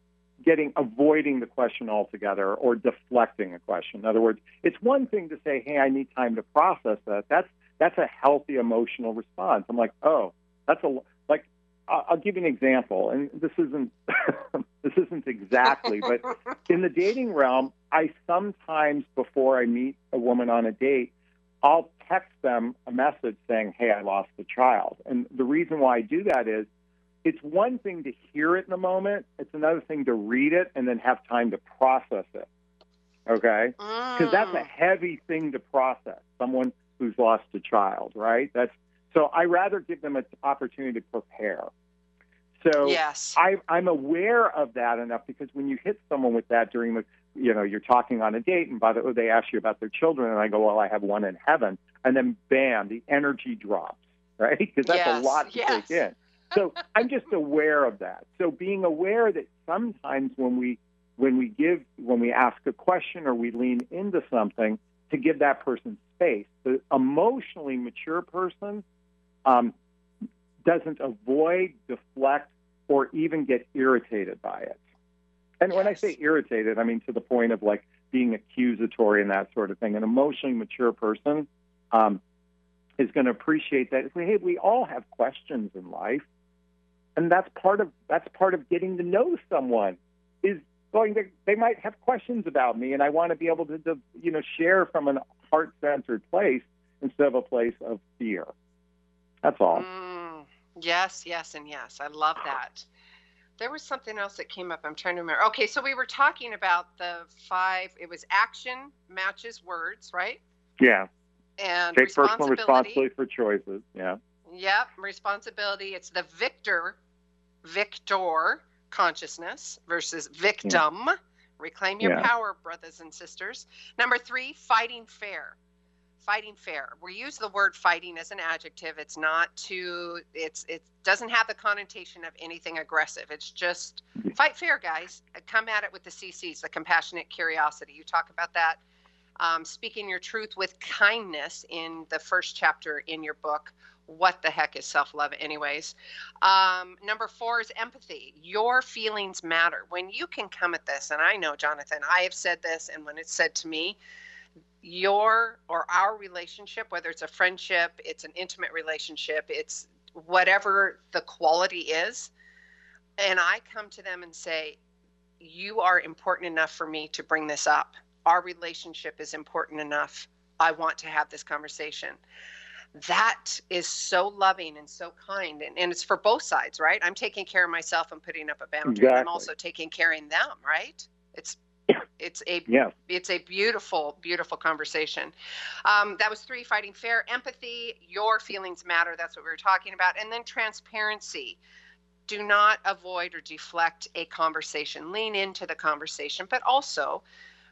getting avoiding the question altogether or deflecting a question. In other words, it's one thing to say, "Hey, I need time to process that." That's that's a healthy emotional response. I'm like, "Oh, that's a like." I'll give you an example, and this isn't this isn't exactly, but in the dating realm, I sometimes before I meet a woman on a date, I'll text them a message saying, "Hey, I lost a child," and the reason why I do that is it's one thing to hear it in the moment, it's another thing to read it and then have time to process it. Okay? Mm. Because that's a heavy thing to process. Someone who's lost a child, right? That's so I rather give them an opportunity to prepare. So yes. I, I'm aware of that enough because when you hit someone with that during the, you know, you're talking on a date and by the way, they ask you about their children and I go, well, I have one in heaven. And then bam, the energy drops, right? Because that's yes. a lot to yes. take in. So I'm just aware of that. So being aware that sometimes when we when we give when we ask a question or we lean into something to give that person space, the emotionally mature person um, doesn't avoid, deflect, or even get irritated by it. And when I say irritated, I mean to the point of like being accusatory and that sort of thing. An emotionally mature person um, is going to appreciate that. Hey, we all have questions in life, and that's part of that's part of getting to know someone. Is going to they might have questions about me, and I want to be able to, to you know share from an heart centered place instead of a place of fear. That's all. Mm, yes, yes, and yes. I love that. There was something else that came up. I'm trying to remember. Okay, so we were talking about the five. It was action matches words, right? Yeah. And Take personal responsibility. responsibility for choices. Yeah. Yep, responsibility. It's the victor, victor consciousness versus victim. Yeah. Reclaim your Yeah. power, brothers and sisters. Number three, fighting fair. Fighting fair. We use the word fighting as an adjective. It's not too. It's it doesn't have the connotation of anything aggressive. It's just fight fair, guys. Come at it with the CCs, the compassionate curiosity. You talk about that. Um, speaking your truth with kindness in the first chapter in your book what the heck is self love, anyways? Um, number four is empathy. Your feelings matter. When you can come at this, and I know, Jonathon, I have said this, and when it's said to me, your or our relationship, whether it's a friendship, it's an intimate relationship, it's whatever the quality is, and I come to them and say, You are important enough for me to bring this up. Our relationship is important enough. I want to have this conversation that is so loving and so kind and, and it's for both sides right i'm taking care of myself and putting up a boundary i'm also taking care of them right it's it's a Yeah. it's a beautiful beautiful conversation. Um, that was three fighting fair empathy your feelings matter that's what we were talking about and then transparency. Do not avoid or deflect a conversation lean into the conversation but also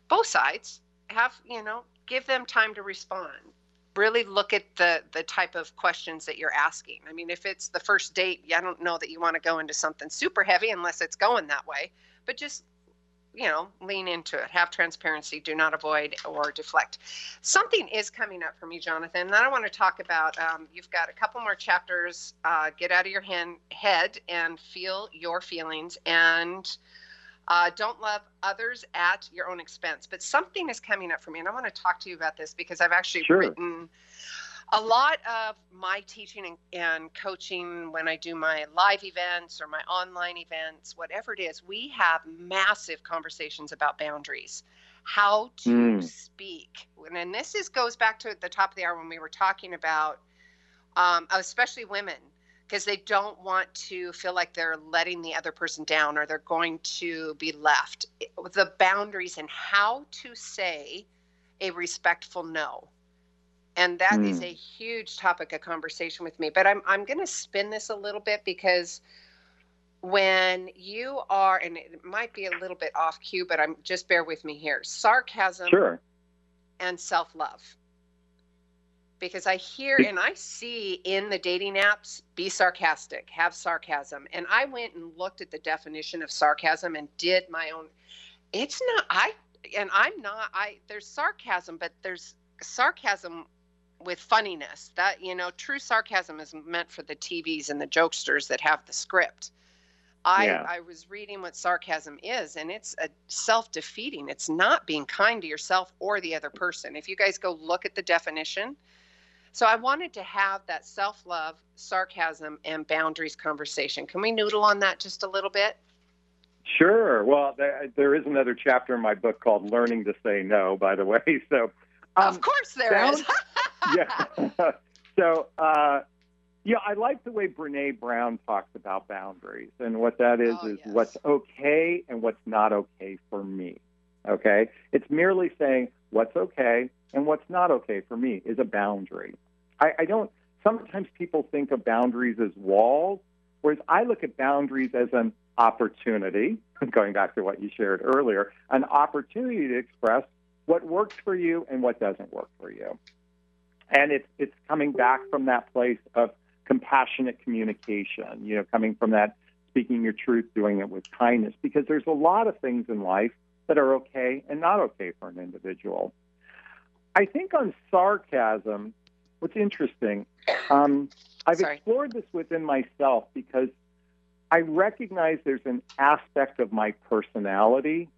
both sides have you know give them time to respond. Really look at the the type of questions that you're asking. I mean if it's the first date i don't know that you want to go into something super heavy unless it's going that way but just you know lean into it have transparency do not avoid or deflect something is coming up for me jonathon and i want to talk about um, you've got a couple more chapters uh, get out of your hen- head and feel your feelings and uh, don't love others at your own expense. But something is coming up for me, and I want to talk to you about this because I've actually Sure. written a lot of my teaching and, and coaching when I do my live events or my online events, whatever it is. We have massive conversations about boundaries, how to Mm. speak, and, and this is goes back to the top of the hour when we were talking about, um, especially women because they don't want to feel like they're letting the other person down or they're going to be left. The boundaries and how to say a respectful no. And that is Hmm. a huge topic of conversation with me. But I'm, I'm going to spin this a little bit because when you are, and it might be a little bit off cue, but I'm just bear with me here sarcasm Sure. and self love. Because I hear and I see in the dating apps, be sarcastic, have sarcasm. And I went and looked at the definition of sarcasm and did my own. It's not, I, and I'm not, I, there's sarcasm, but there's sarcasm with funniness. That, you know, true sarcasm is meant for the TVs and the jokesters that have the script. I, Yeah. I was reading what sarcasm is, and it's a self defeating. It's not being kind to yourself or the other person. If you guys go look at the definition, so I wanted to have that self love, sarcasm, and boundaries conversation. Can we noodle on that just a little bit? Sure. Well, there, there is another chapter in my book called "Learning to Say No." By the way, so um, of course there is. yeah. so, uh, yeah, I like the way Brene Brown talks about boundaries, and what that is Oh, is yes. what's okay and what's not okay for me. Okay, it's merely saying what's okay and what's not okay for me is a boundary. I, I don't. Sometimes people think of boundaries as walls, whereas I look at boundaries as an opportunity. Going back to what you shared earlier, an opportunity to express what works for you and what doesn't work for you. And it's it's coming back from that place of compassionate communication, you know, coming from that speaking your truth, doing it with kindness, because there's a lot of things in life that are okay and not okay for an individual. I think on sarcasm, what's interesting, um, I've Sorry. explored this within myself because I recognize there's an aspect of my personality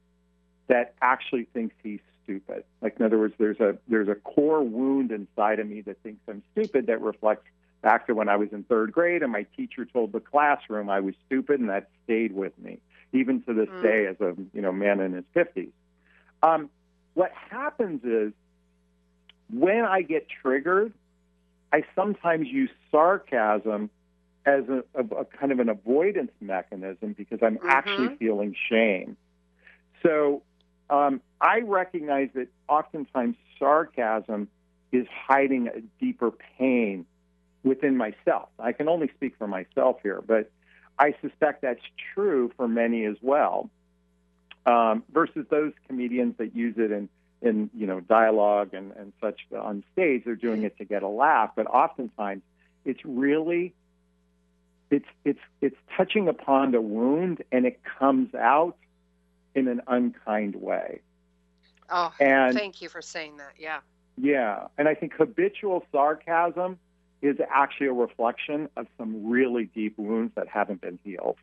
that actually thinks he's stupid. Like in other words, there's a there's a core wound inside of me that thinks I'm stupid that reflects back to when I was in third grade and my teacher told the classroom I was stupid and that stayed with me even to this Mm. day as a you know man in his fifties. Um, what happens is when I get triggered, I sometimes use sarcasm as a, a, a kind of an avoidance mechanism because I'm actually feeling shame. So um, I recognize that oftentimes sarcasm is hiding a deeper pain within myself. I can only speak for myself here, but I suspect that's true for many as well. Um, versus those comedians that use it in, in you know dialogue and, and such on stage, they're doing it to get a laugh. But oftentimes, it's really it's it's it's touching upon the wound, and it comes out in an unkind way. Oh, And- thank you for saying that. Yeah. Yeah, and I think habitual sarcasm is actually a reflection of some really deep wounds that haven't been healed.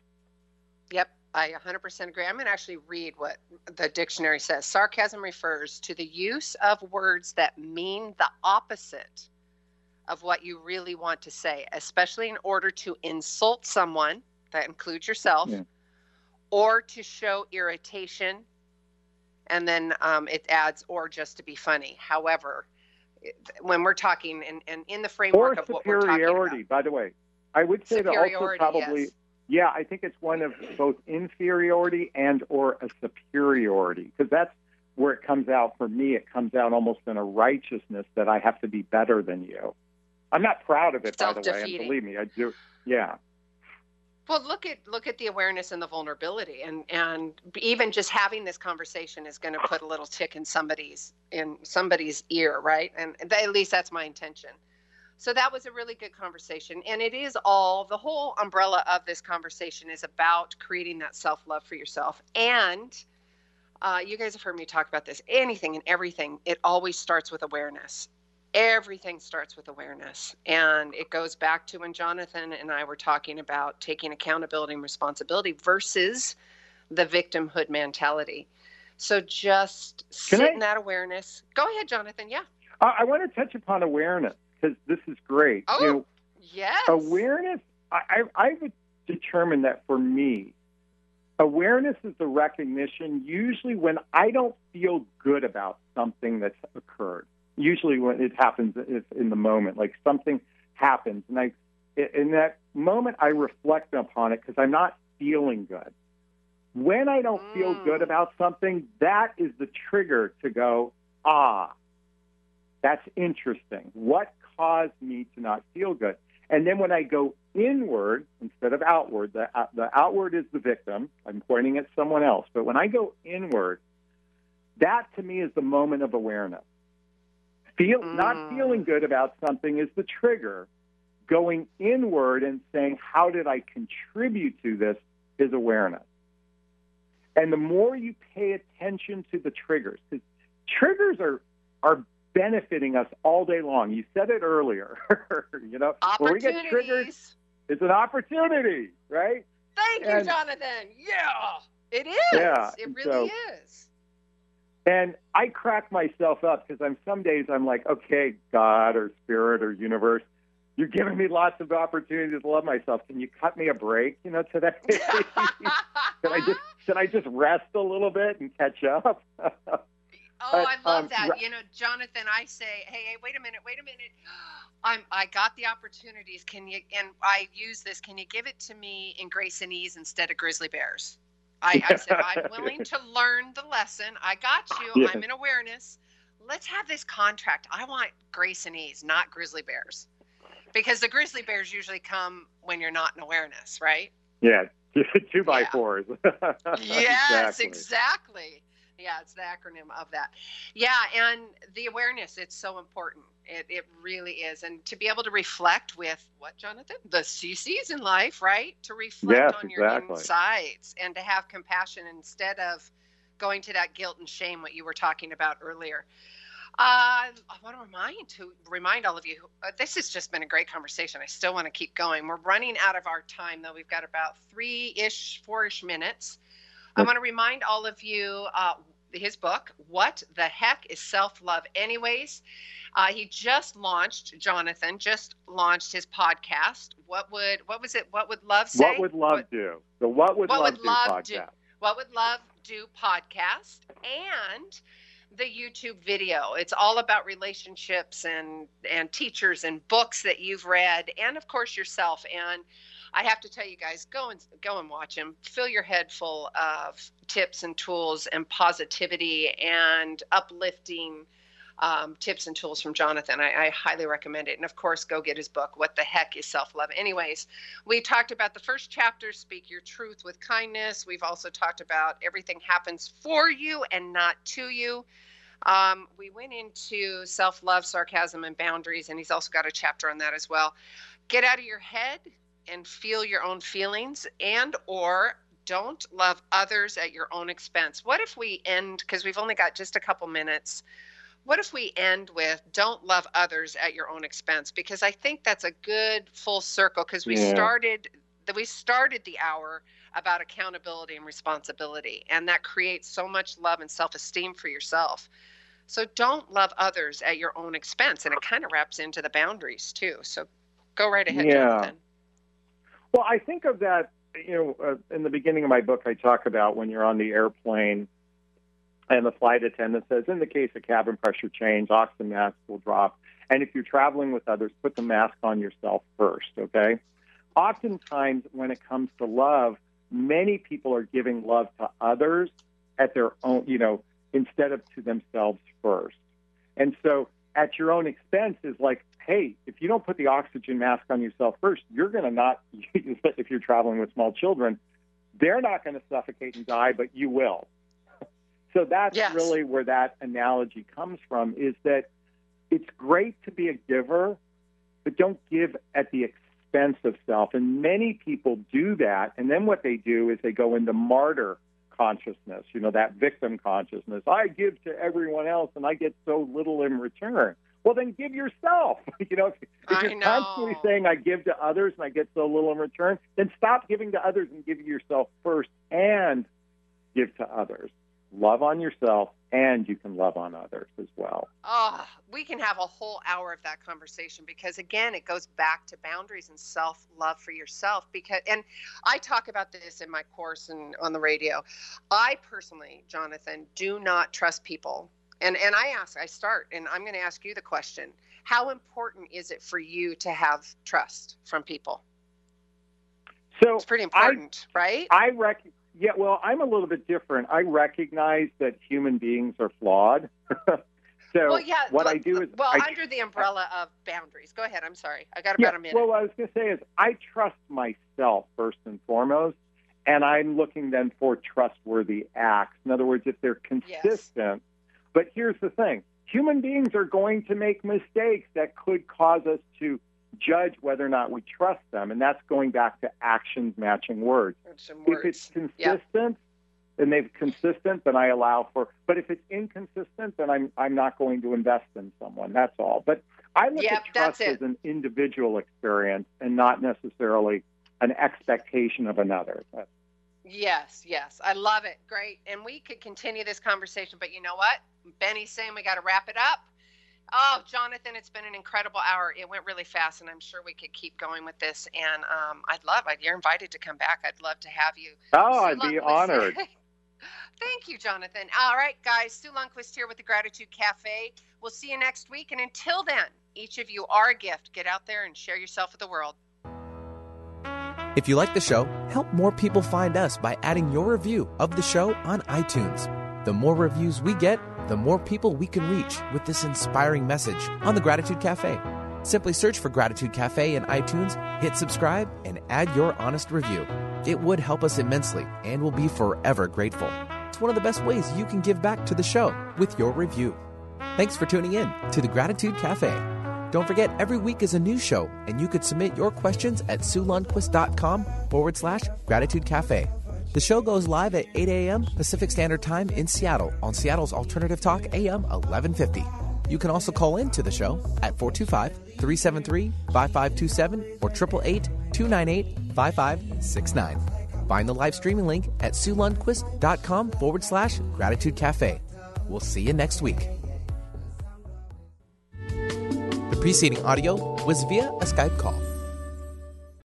Yep, I 100% agree. I'm going to actually read what the dictionary says. Sarcasm refers to the use of words that mean the opposite of what you really want to say, especially in order to insult someone, that includes yourself, Yeah. Or to show irritation. And then um, it adds, or just to be funny. However, when we're talking and, and in the Or framework of what we're talking superiority, by the way. I would say that also probably yes. yeah, I think it's one of both inferiority and or a superiority because that's where it comes out for me. It comes out almost in a righteousness that I have to be better than you. I'm not proud of it, by the way, and believe me, I do. Yeah, Well, look at look at the awareness and the vulnerability, and and even just having this conversation is going to put a little tick in somebody's in somebody's ear, right? And at least that's my intention. So that was a really good conversation, and it is all the whole umbrella of this conversation is about creating that self love for yourself. And uh, you guys have heard me talk about this. Anything and everything, it always starts with awareness everything starts with awareness. And it goes back to when jonathon and i were talking about taking accountability and responsibility versus the victimhood mentality. So just Can sit I- in that awareness. Go ahead jonathon. Yeah. I, I want to touch upon awareness because this is great. Oh. You know, yes. awareness I, I, I would determine that for me awareness is the recognition usually when i don't feel good about something that's occurred usually when it happens it's in the moment like something happens and i in that moment i reflect upon it because i'm not feeling good when i don't feel Mm. good about something that is the trigger to go ah that's interesting what caused me to not feel good and then when I go inward instead of outward, the, uh, the outward is the victim. I'm pointing at someone else. But when I go inward, that to me is the moment of awareness. Feel, Not Mm. feeling good about something is the trigger. Going inward and saying, how did I contribute to this is awareness. And the more you pay attention to the triggers, because triggers are, are benefiting us all day long. You said it earlier. you know, when we get triggered, it's an opportunity, right? Thank you, And- Jonathon. Yeah, it is. Yeah, it really so- is. And I crack myself up because I'm some days I'm like, okay, God or Spirit or Universe, you're giving me lots of opportunities to love myself. Can you cut me a break, you know, today? Can I just should I just rest a little bit and catch up? Oh, But, I love um, that. You know, Jonathon, I say, hey, hey, wait a minute, wait a minute. I'm, I got the opportunities. Can you, and I use this, can you give it to me in grace and ease instead of grizzly bears? I, I said, I'm willing to learn the lesson. I got you. Yeah. I'm in awareness. Let's have this contract. I want grace and ease, not grizzly bears. Because the grizzly bears usually come when you're not in awareness, right? yeah, two by Yeah. fours. Yes, Exactly. exactly. Yeah, it's the acronym of that. Yeah, and the awareness, it's so important. It, it really is. And to be able to reflect with what, Jonathon? The CCs in life, right? To reflect Yes, on your exactly. insides and to have compassion instead of going to that guilt and shame, what you were talking about earlier. Uh, I want to remind to remind all of you. Uh, this has just been a great conversation. I still want to keep going. We're running out of our time, though. We've got about three-ish, four-ish minutes. I want to remind all of you uh, his book, What the Heck is Self Love, Anyways? Uh, he just launched, Jonathon just launched his podcast. What would, what was it? What would love say? What would love do? The What Would What Love Would Do Love podcast. Do? What Would Love Do podcast and the YouTube video. It's all about relationships and and teachers and books that you've read and of course yourself and I have to tell you guys go and go and watch him. Fill your head full of tips and tools and positivity and uplifting um, tips and tools from Jonathon. I, I highly recommend it. And of course, go get his book, What the Heck is Self Love? Anyways, we talked about the first chapter, Speak Your Truth with Kindness. We've also talked about everything happens for you and not to you. Um, we went into self love, sarcasm, and boundaries, and he's also got a chapter on that as well. Get out of your head and feel your own feelings, and or don't love others at your own expense. What if we end because we've only got just a couple minutes? What if we end with don't love others at your own expense? Because I think that's a good full circle because we Yeah. started that we started the hour about accountability and responsibility and that creates so much love and self-esteem for yourself. So don't love others at your own expense and it kind of wraps into the boundaries too. So go right ahead, Yeah. Jonathon. Well, I think of that, you know, uh, in the beginning of my book, I talk about when you're on the airplane and the flight attendant says, in the case of cabin pressure change, oxygen masks will drop. And if you're traveling with others, put the mask on yourself first, okay? Oftentimes, when it comes to love, many people are giving love to others at their own, you know, instead of to themselves first. And so at your own expense is like, hey, if you don't put the oxygen mask on yourself first, you're going to not, if you're traveling with small children, they're not going to suffocate and die, but you will. So that's Yes. really where that analogy comes from is that it's great to be a giver, but don't give at the expense of self. And many people do that. And then what they do is they go into martyr consciousness, you know, that victim consciousness. I give to everyone else and I get so little in return. Well, then give yourself. you know, if, if you're constantly saying I give to others and I get so little in return, then stop giving to others and give yourself first and give to others. Love on yourself and you can love on others as well. Oh, we can have a whole hour of that conversation because again, it goes back to boundaries and self-love for yourself because and I talk about this in my course and on the radio. I personally, Jonathon, do not trust people. And and I ask, I start and I'm going to ask you the question. How important is it for you to have trust from people? So It's pretty important, right? I rec- yeah, well, I'm a little bit different. I recognize that human beings are flawed. so well, yeah. what look- I do is well, I, under the umbrella of boundaries. Go ahead. I'm sorry. I got yeah, about a minute. well, what I was going to say is I trust myself first and foremost, and I'm looking then for trustworthy acts. In other words, if they're consistent. But here's the thing: human beings are going to make mistakes that could cause us to judge whether or not we trust them, and that's going back to actions matching words. If it's consistent, then they've consistent, then I allow for. But if it's inconsistent, then I'm I'm not going to invest in someone. That's all. But I look Yep, at trust as an individual experience and not necessarily an expectation of another. Yes, yes. I love it. Great. And we could continue this conversation, but you know what? Benny's saying we got to wrap it up. Oh, Jonathon, it's been an incredible hour. It went really fast, and I'm sure we could keep going with this. And um, I'd love, you're invited to come back. I'd love to have you. Oh, I'd be honored. Thank you, Jonathon. All right, guys. Sue Lundquist here with the Gratitude Cafe. We'll see you next week. And until then, each of you are a gift. Get out there and share yourself with the world. If you like the show, help more people find us by adding your review of the show on iTunes. The more reviews we get, the more people we can reach with this inspiring message on the Gratitude Cafe. Simply search for Gratitude Cafe in iTunes, hit subscribe, and add your honest review. It would help us immensely and we'll be forever grateful. It's one of the best ways you can give back to the show with your review. Thanks for tuning in to the Gratitude Cafe. Don't forget, every week is a new show, and you could submit your questions at SueLundquist.com forward slash Gratitude Cafe. The show goes live at 8 a.m. Pacific Standard Time in Seattle on Seattle's Alternative Talk AM 1150. You can also call in to the show at 425 373 5527 or 888 298 5569. Find the live streaming link at SueLundquist.com forward slash Gratitude Cafe. We'll see you next week. The preceding audio was via a Skype call.